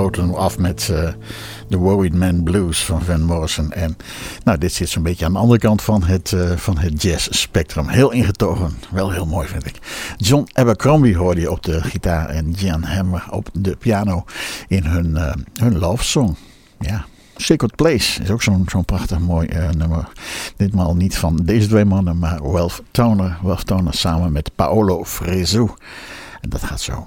sloten we af met uh, The Worried Man Blues van Van Morrison. En nou, dit zit zo'n beetje aan de andere kant van het, uh, van het jazz spectrum. Heel ingetogen, wel heel mooi vind ik. John Abercrombie hoorde je op de gitaar en Jan Hammer op de piano in hun, uh, hun love song. Ja, Sacred Place is ook zo'n zo'n prachtig mooi nummer. Ditmaal niet van deze twee mannen, maar Welf Toner. Welf Toner samen met Paolo Fresu. En dat gaat zo.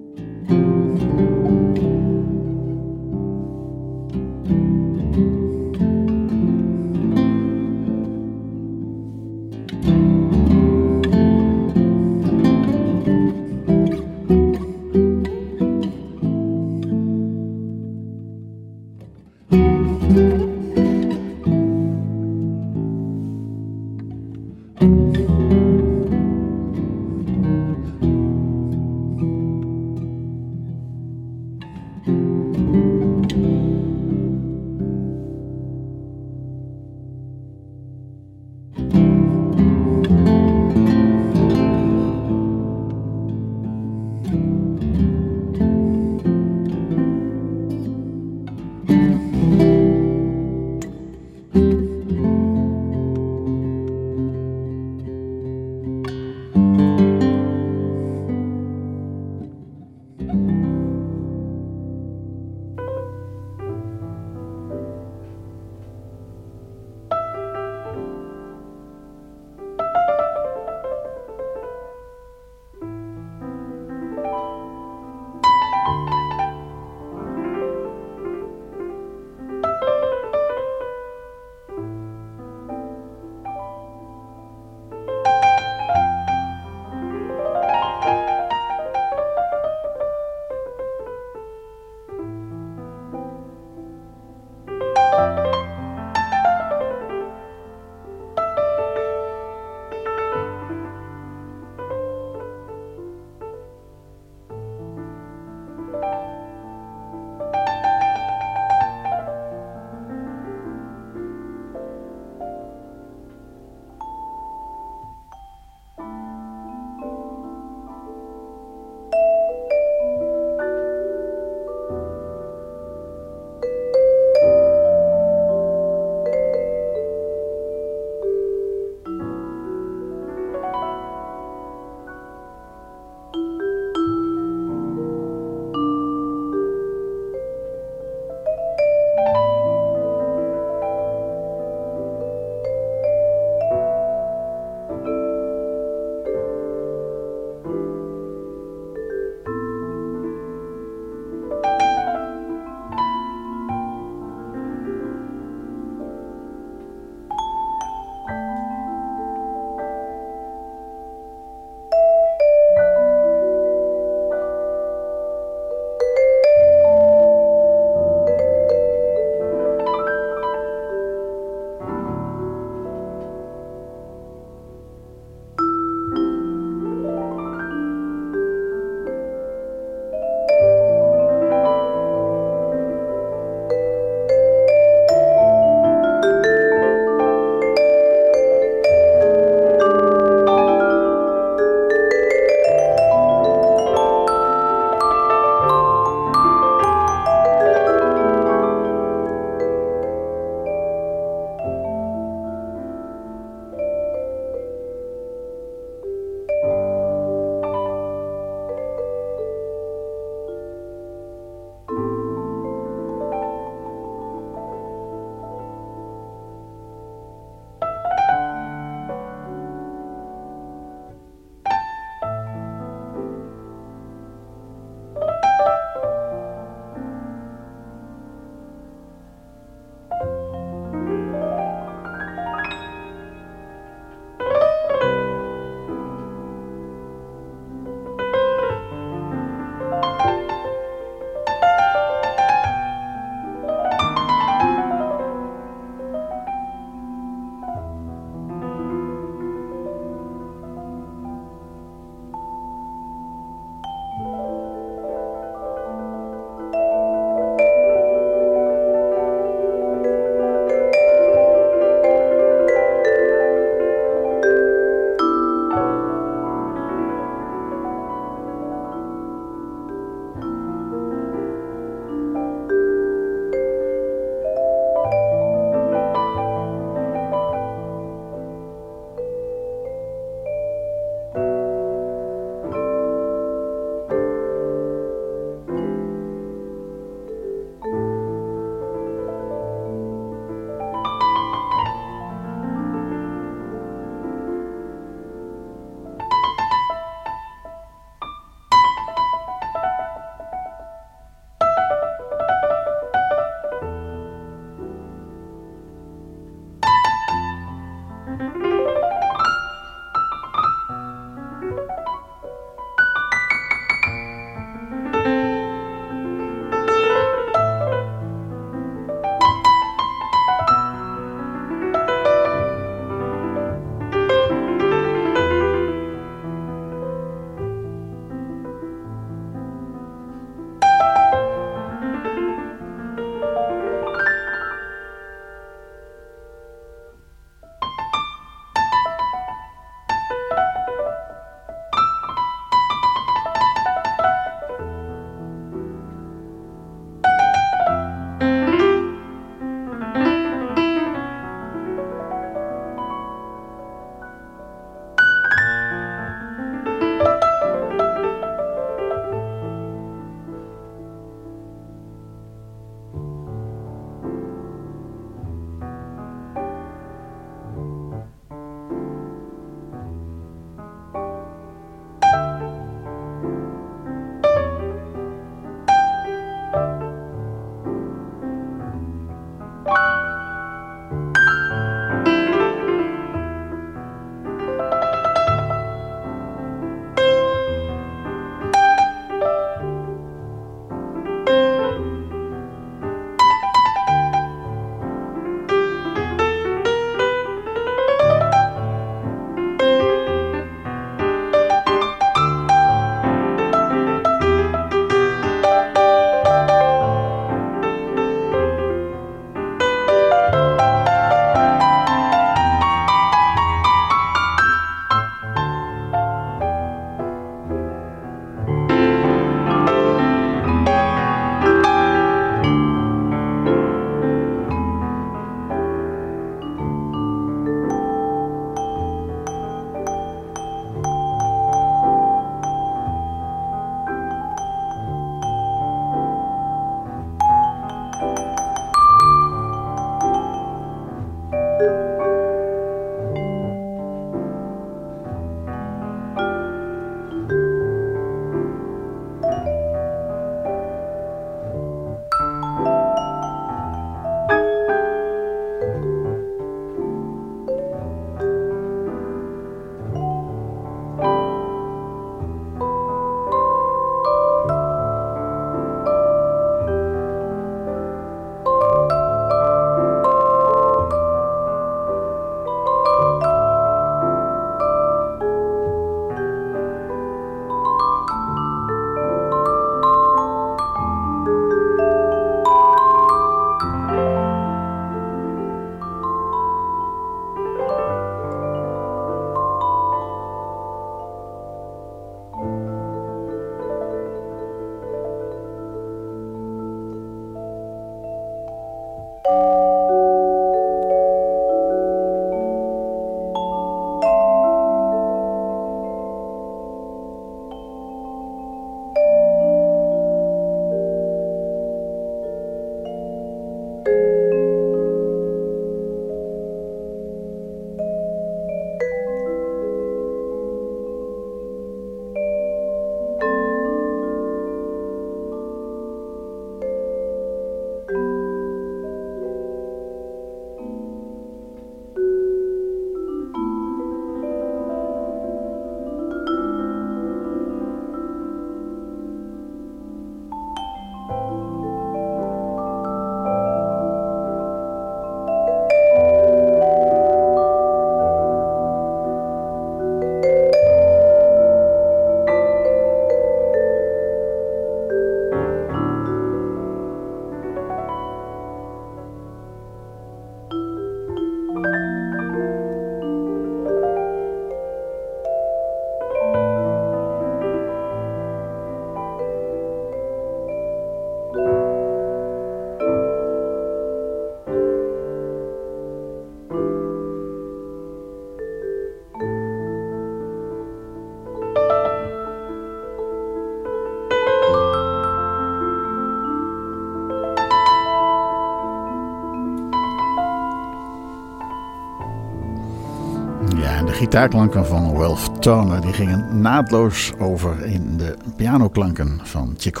Gitaarklanken van Ralph Turner die gingen naadloos over in de pianoklanken van Chick.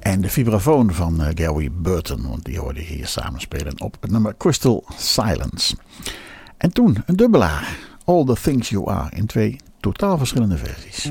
En de vibrafoon van uh, Gary Burton, want die hoorde hier samenspelen op het nummer Crystal Silence. En toen een dubbelaar, All the Things You Are, in twee totaal verschillende versies.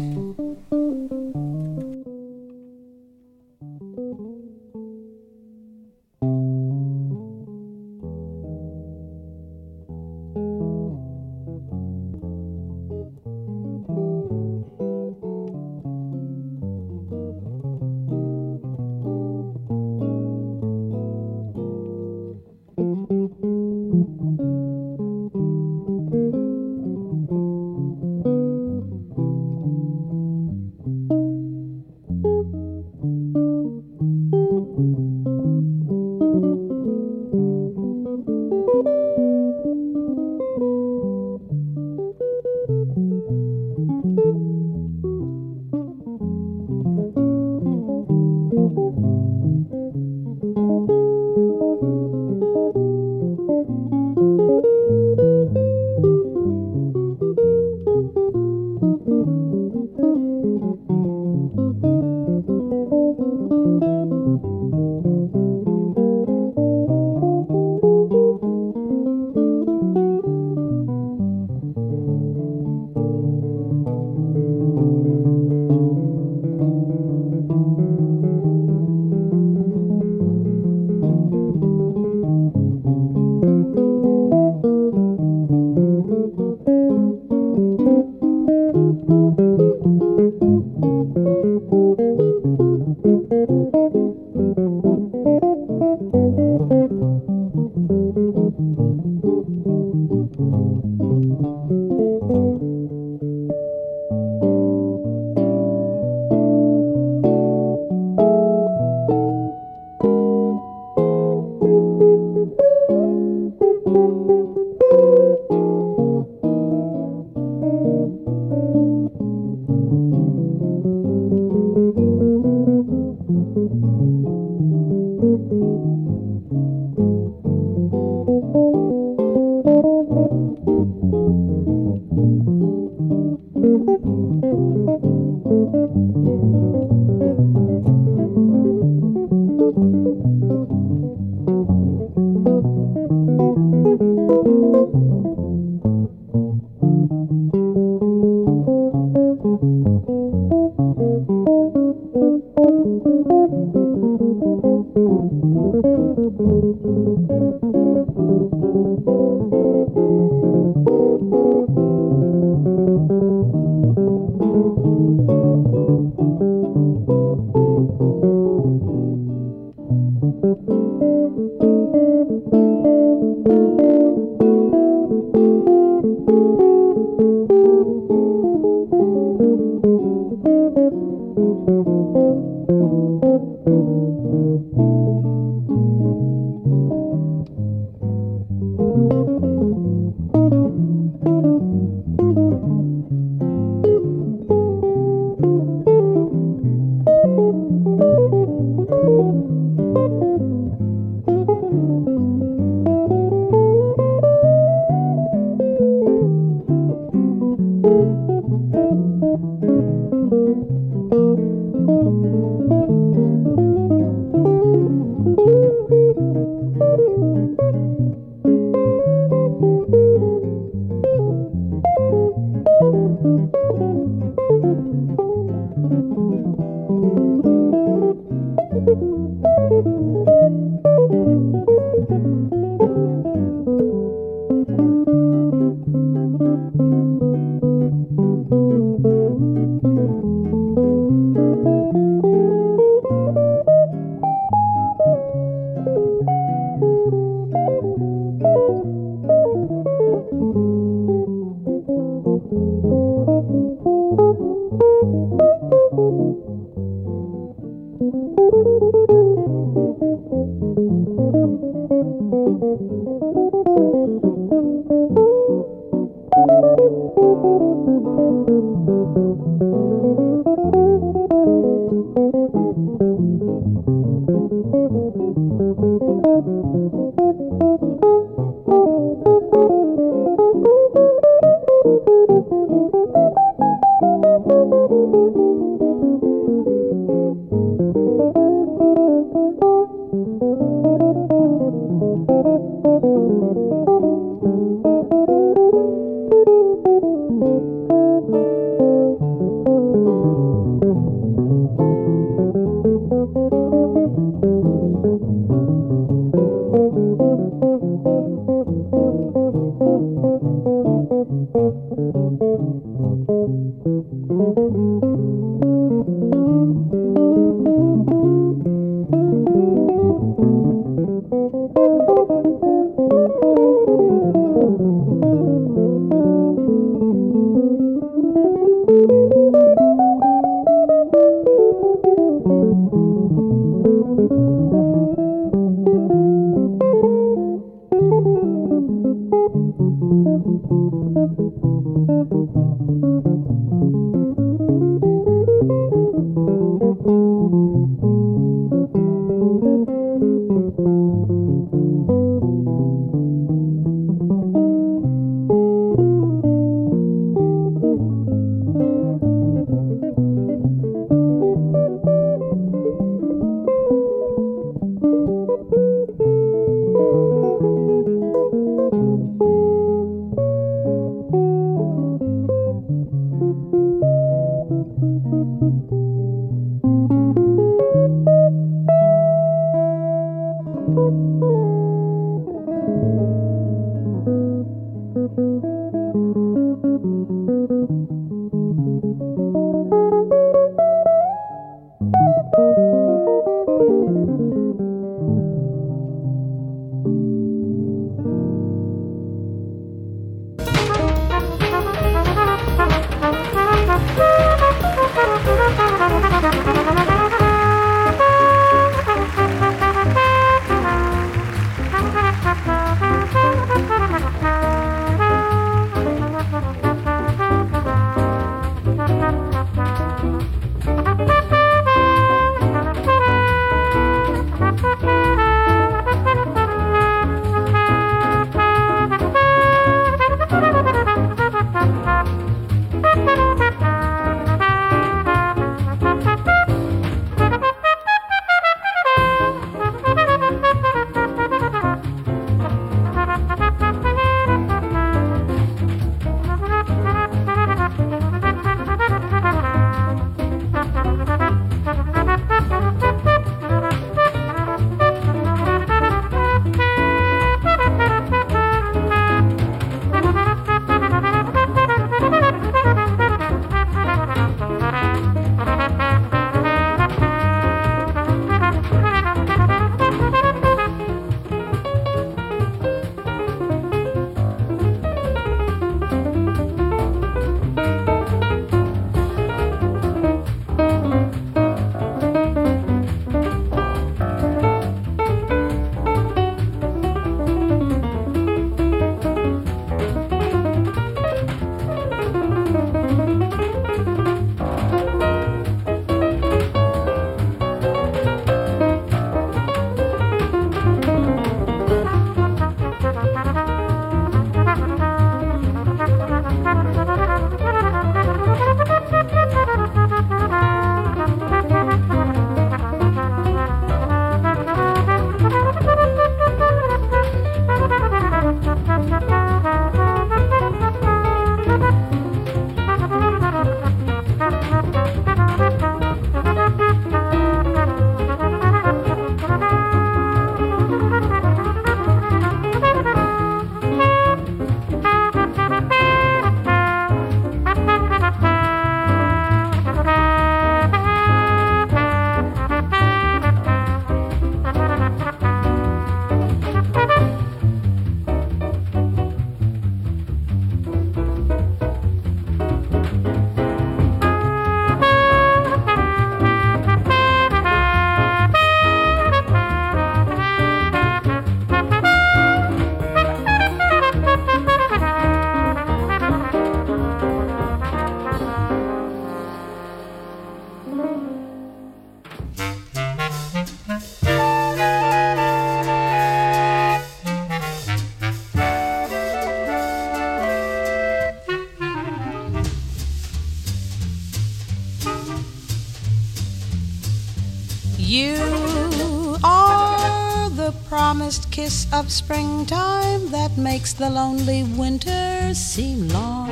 Kiss of springtime that makes the lonely winter seem long.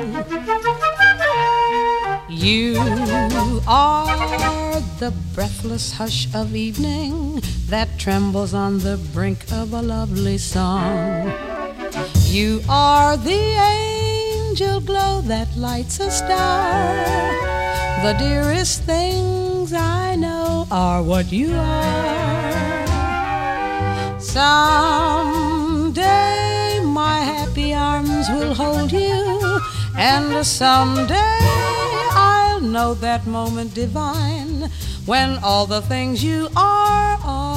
You are the breathless hush of evening that trembles on the brink of a lovely song. You are the angel glow that lights a star. The dearest things I know are what you are. Someday my happy arms will hold you, and someday I'll know that moment divine when all the things you are are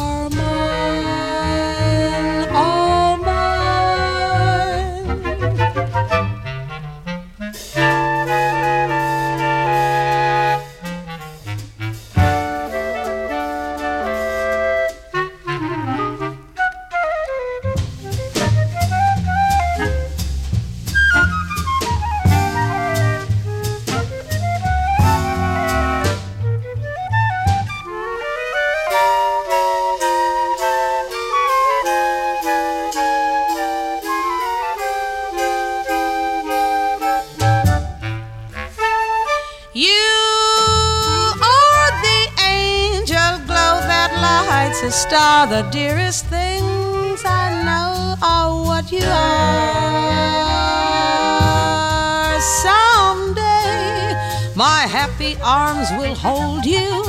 arms will hold you,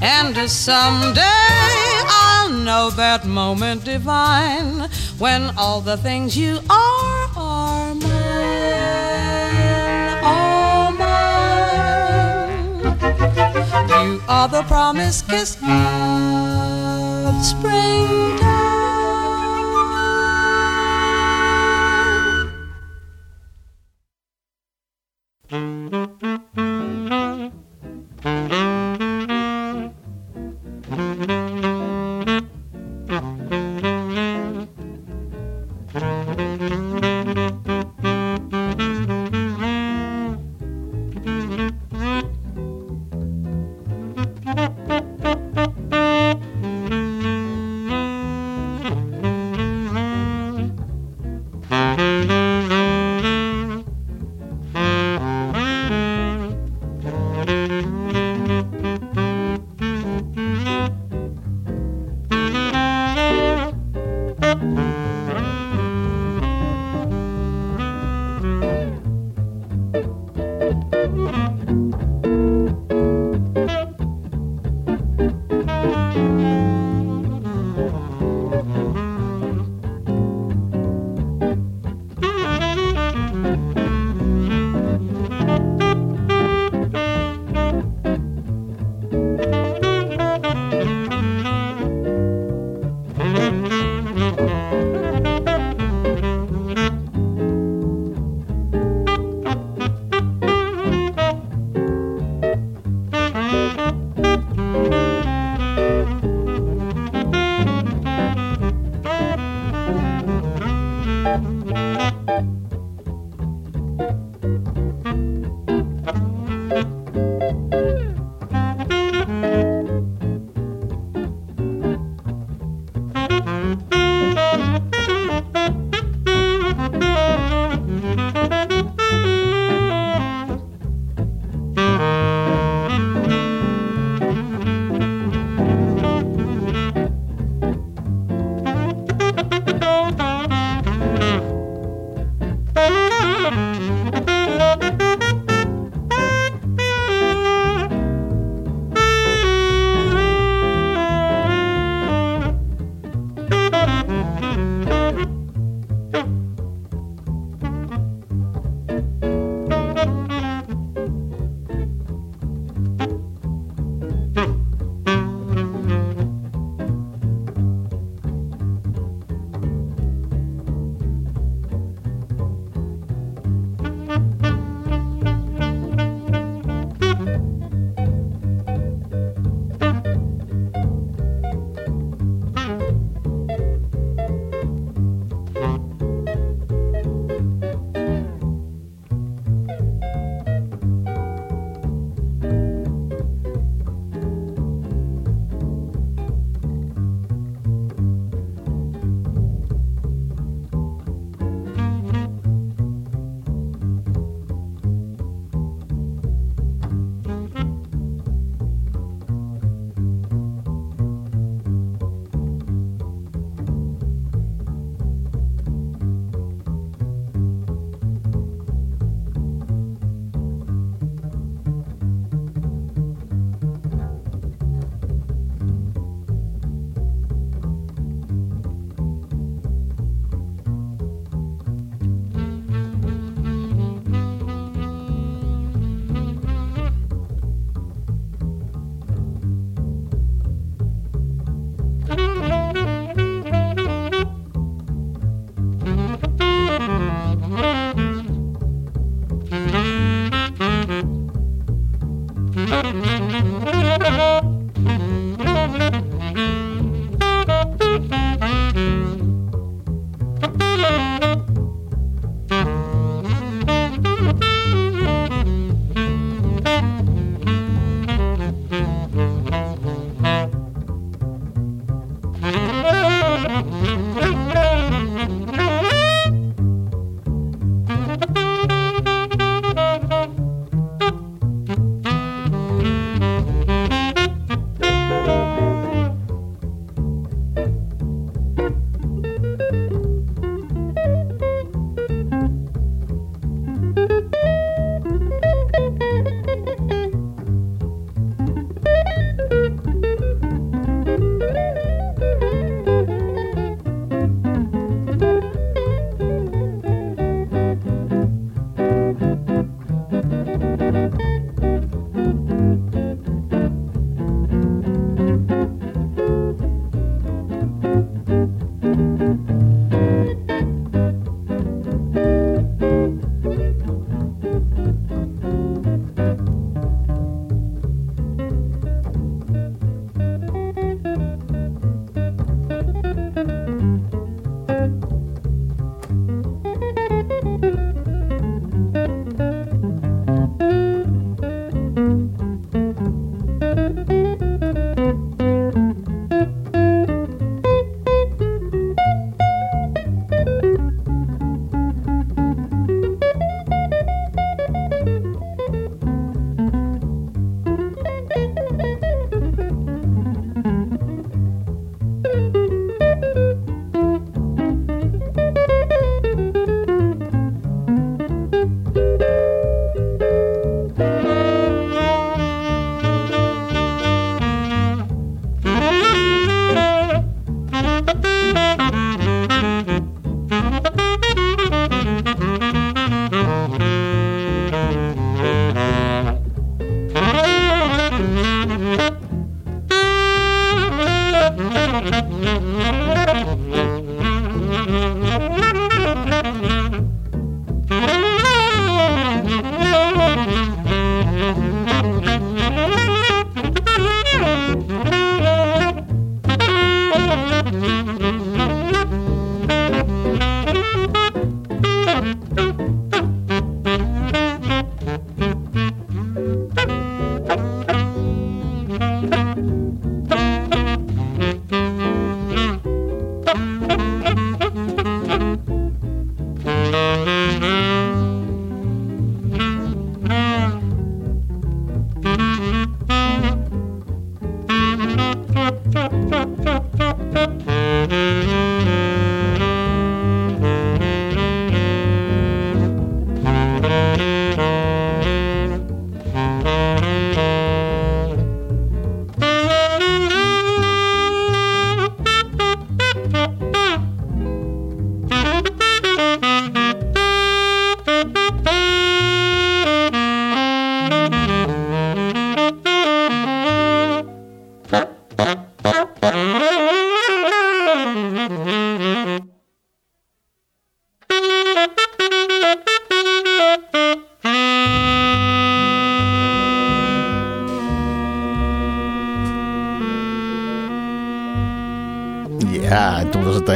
and someday I'll know that moment divine when all the things you are are mine. All mine. You are the promise kiss of springtime.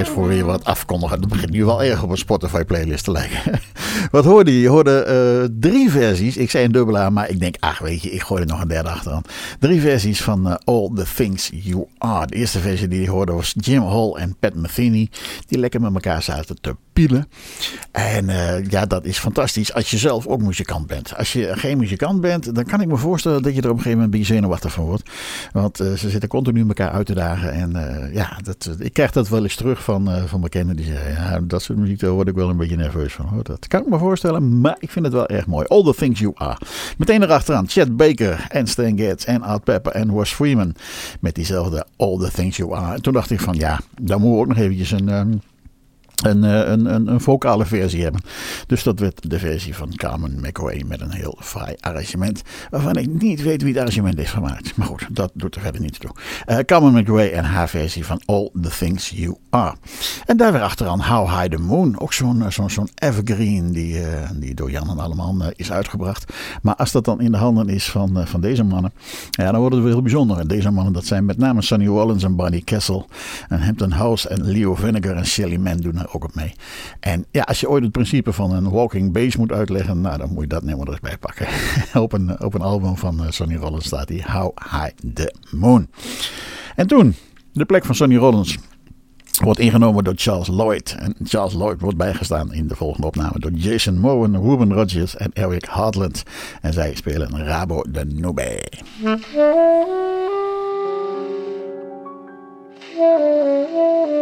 Voor weer wat afkondigen. Dat begint nu wel erg op een Spotify playlist te lijken. wat hoorde je? Je hoorde uh, drie versies. Ik zei een dubbele aan, maar ik denk, ach weet je, ik gooi er nog een derde achteraan. Drie versies van uh, All the Things You Are. De eerste versie die je hoorde was Jim Hall en Pat Metheny. Die lekker met elkaar zaten te pielen. En uh, ja, dat is fantastisch als je zelf ook muzikant bent. Als je geen muzikant bent, dan kan ik me voorstellen dat je er op een gegeven moment een beetje zenuwachtig van wordt. Want uh, ze zitten continu elkaar uit te dagen. En ja, dat, ik krijg dat wel eens terug van, van bekenden die zeggen, ja, dat soort muziek, daar word ik wel een beetje nerveus van. Hoor. Dat kan ik me voorstellen, maar ik vind het wel erg mooi. All the Things You Are. Meteen erachteraan, Chet Baker en Stan Getz en Art Pepper en Wes Freeman. Met diezelfde All the Things You Are. En toen dacht ik van, ja, dan moeten we ook nog eventjes een... Um, een, een, een, een, vocale versie hebben. Dus dat werd de versie van Carmen McRae met een heel fraai arrangement. Waarvan ik niet weet wie het arrangement heeft gemaakt. Maar goed, dat doet er verder niet toe. Uh, Carmen McRae en haar versie van All the Things You Are. En daar weer achteraan How High the Moon. Ook zo'n zo'n zo'n evergreen die, die door Jan en allemaal uh, is uitgebracht. Maar als dat dan in de handen is van, van deze mannen. Ja, dan wordt het wel heel bijzonder. En deze mannen dat zijn met name Sonny Rollins en Barney Kessel. En Hampton House en Leo Vinegar en Shelly Man doen ook op mee. En ja, als je ooit het principe van een walking bass moet uitleggen, nou, dan moet je dat nummer erbij pakken. op, een, op een album van eh, Sonny Rollins staat die How High the Moon. En toen, de plek van Sonny Rollins wordt ingenomen door Charles Lloyd. En Charles Lloyd wordt bijgestaan in de volgende opname door Jason Mowen, Ruben Rogers en Eric Hartland. En zij spelen Rabo de Nube.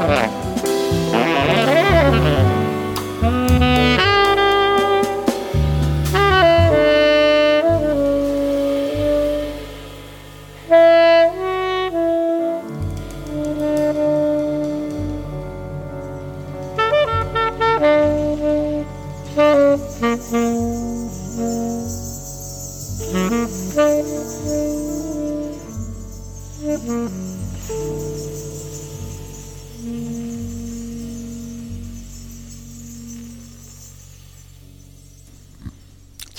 Yeah.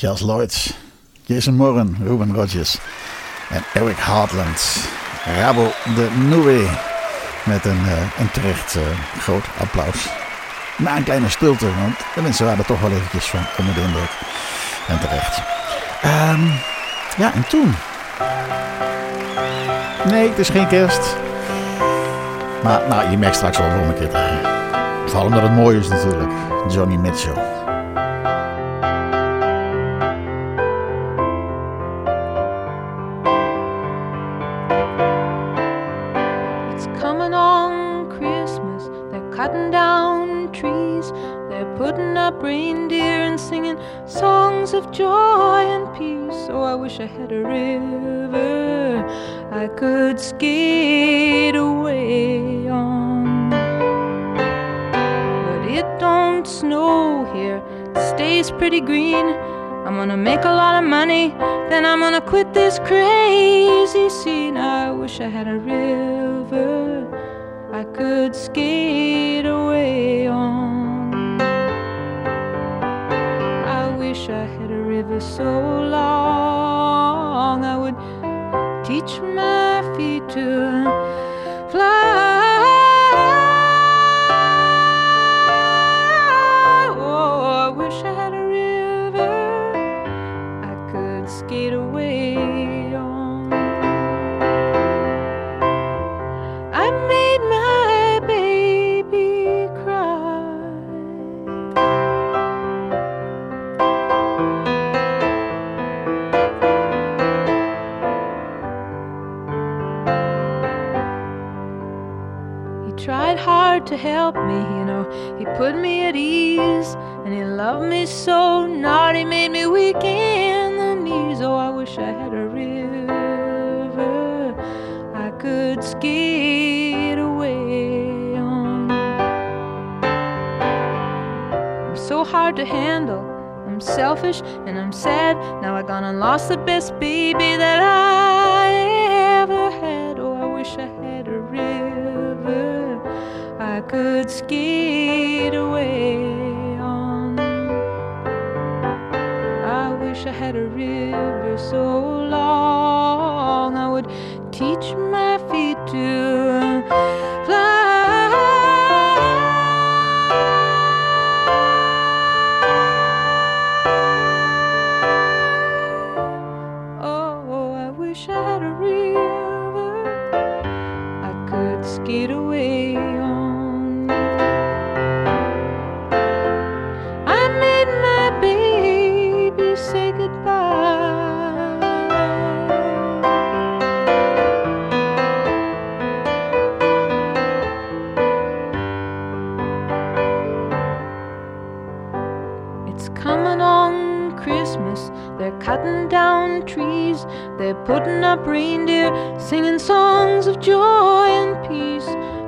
Charles Lloyd, Jason Moran, Ruben Rogers en Eric Hartland. Rabo de Noue met een, uh, een terecht uh, groot applaus. Na een kleine stilte, want de mensen waren er toch wel eventjes van onder de indruk. En terecht. Um, ja, en toen? Nee, het is geen kerst. Maar nou, je merkt straks wel waarom ik het draai. Vooral omdat het mooi is natuurlijk. Johnny Mitchell. I had a real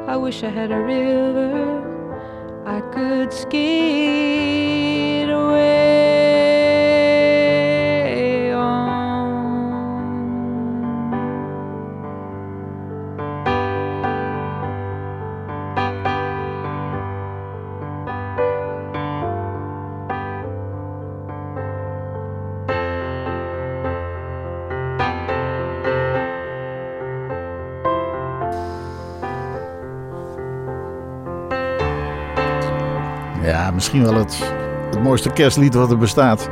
I wish I had a river I could ski. Misschien wel het, het mooiste kerstlied wat er bestaat.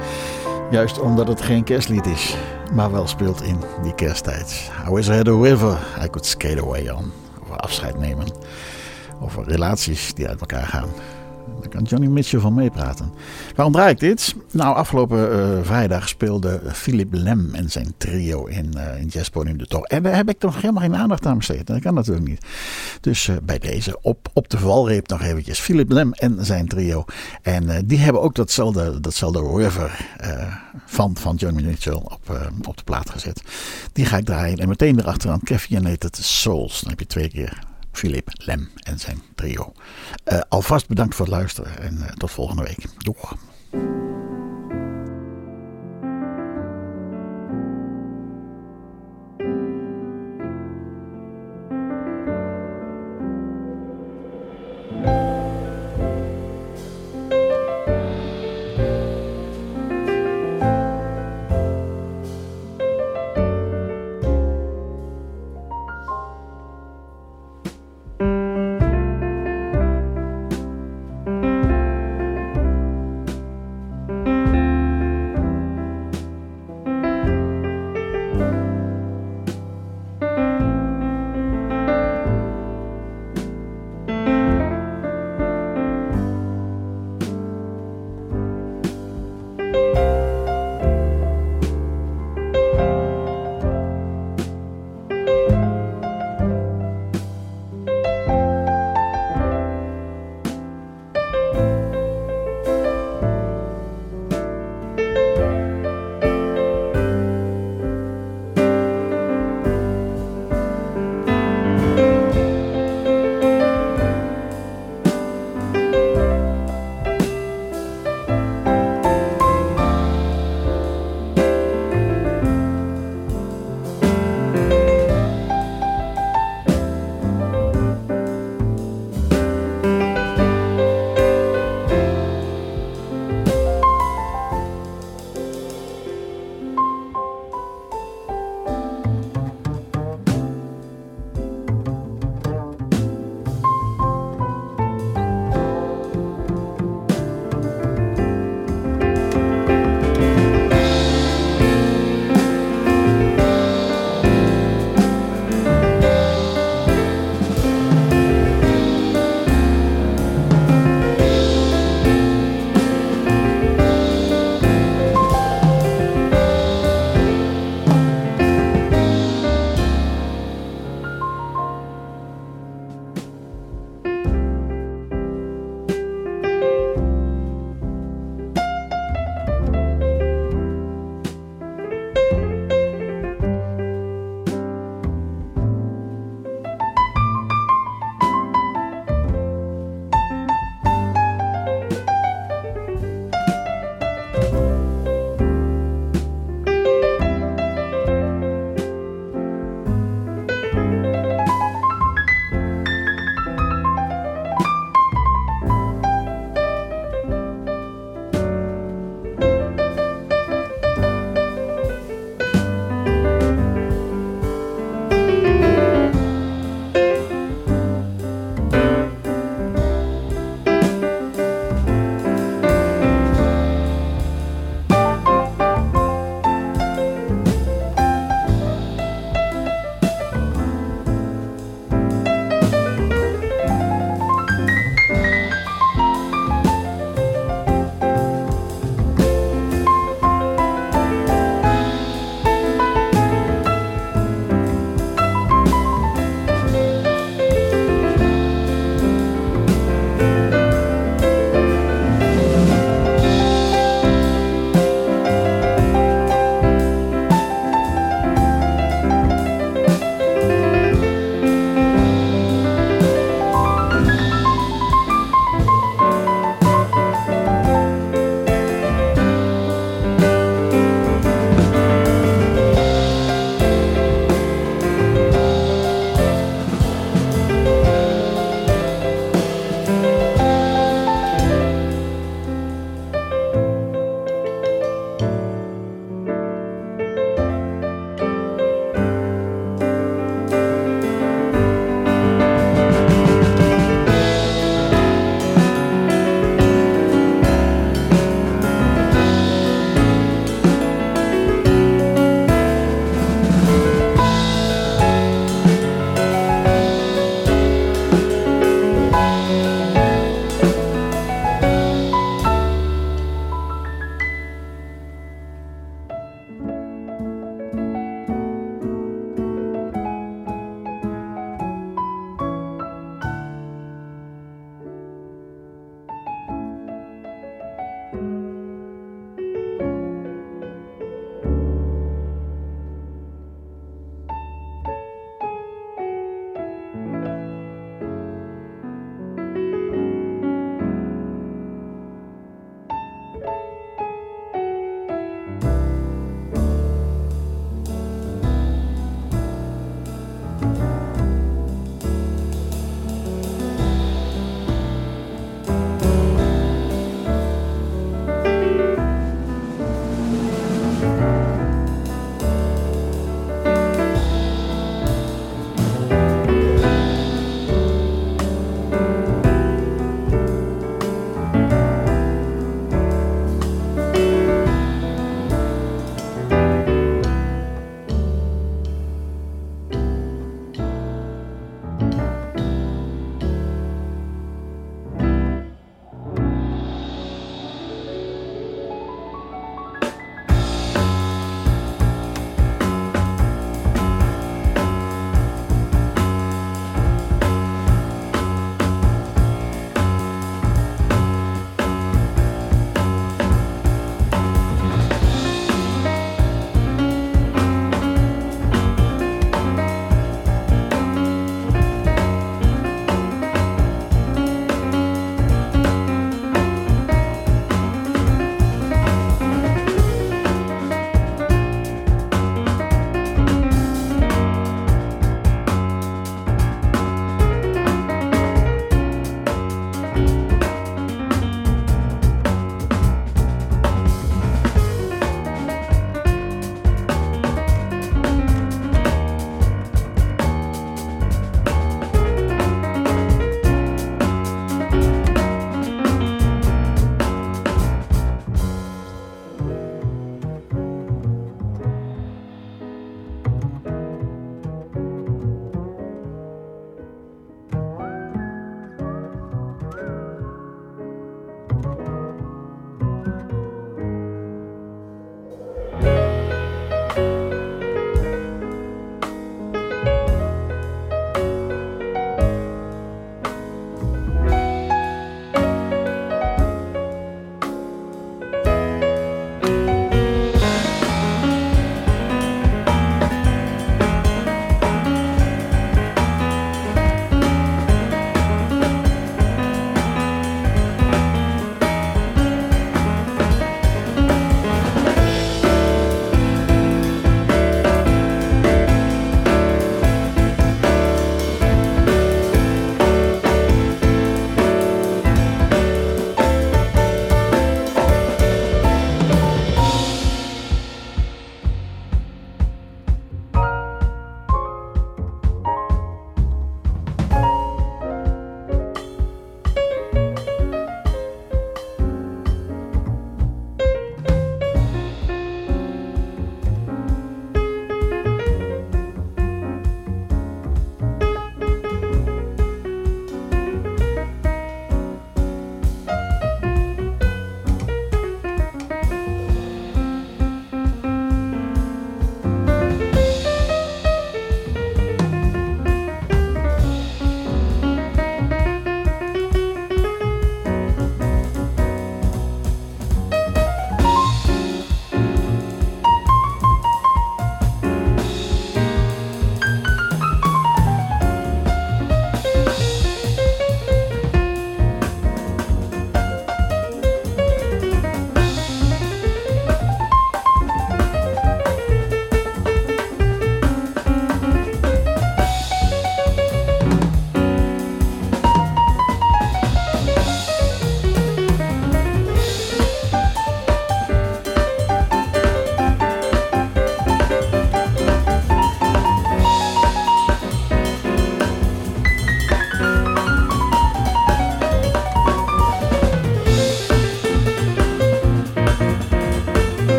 Juist omdat het geen kerstlied is, maar wel speelt in die kersttijd. I wish I had a river I could skate away on. Over afscheid nemen. Over relaties die uit elkaar gaan. Daar kan Johnny Mitchell van meepraten. Waarom draai ik dit? Nou, afgelopen uh, vrijdag speelde Philip Lem en zijn trio in, uh, in Jazzpodium de Tor. En daar heb ik toch helemaal geen aandacht aan besteed. Dat kan natuurlijk niet. Dus uh, bij deze op, op de valreep nog eventjes Philip Lem en zijn trio. En die hebben ook datzelfde, datzelfde river van, van Johnny Mitchell op, op de plaat gezet. Die ga ik draaien. En meteen erachteraan Caffeinated Souls. Dan heb je twee keer Philip Lem en zijn trio. Uh, alvast bedankt voor het luisteren en uh, tot volgende week. Doeg.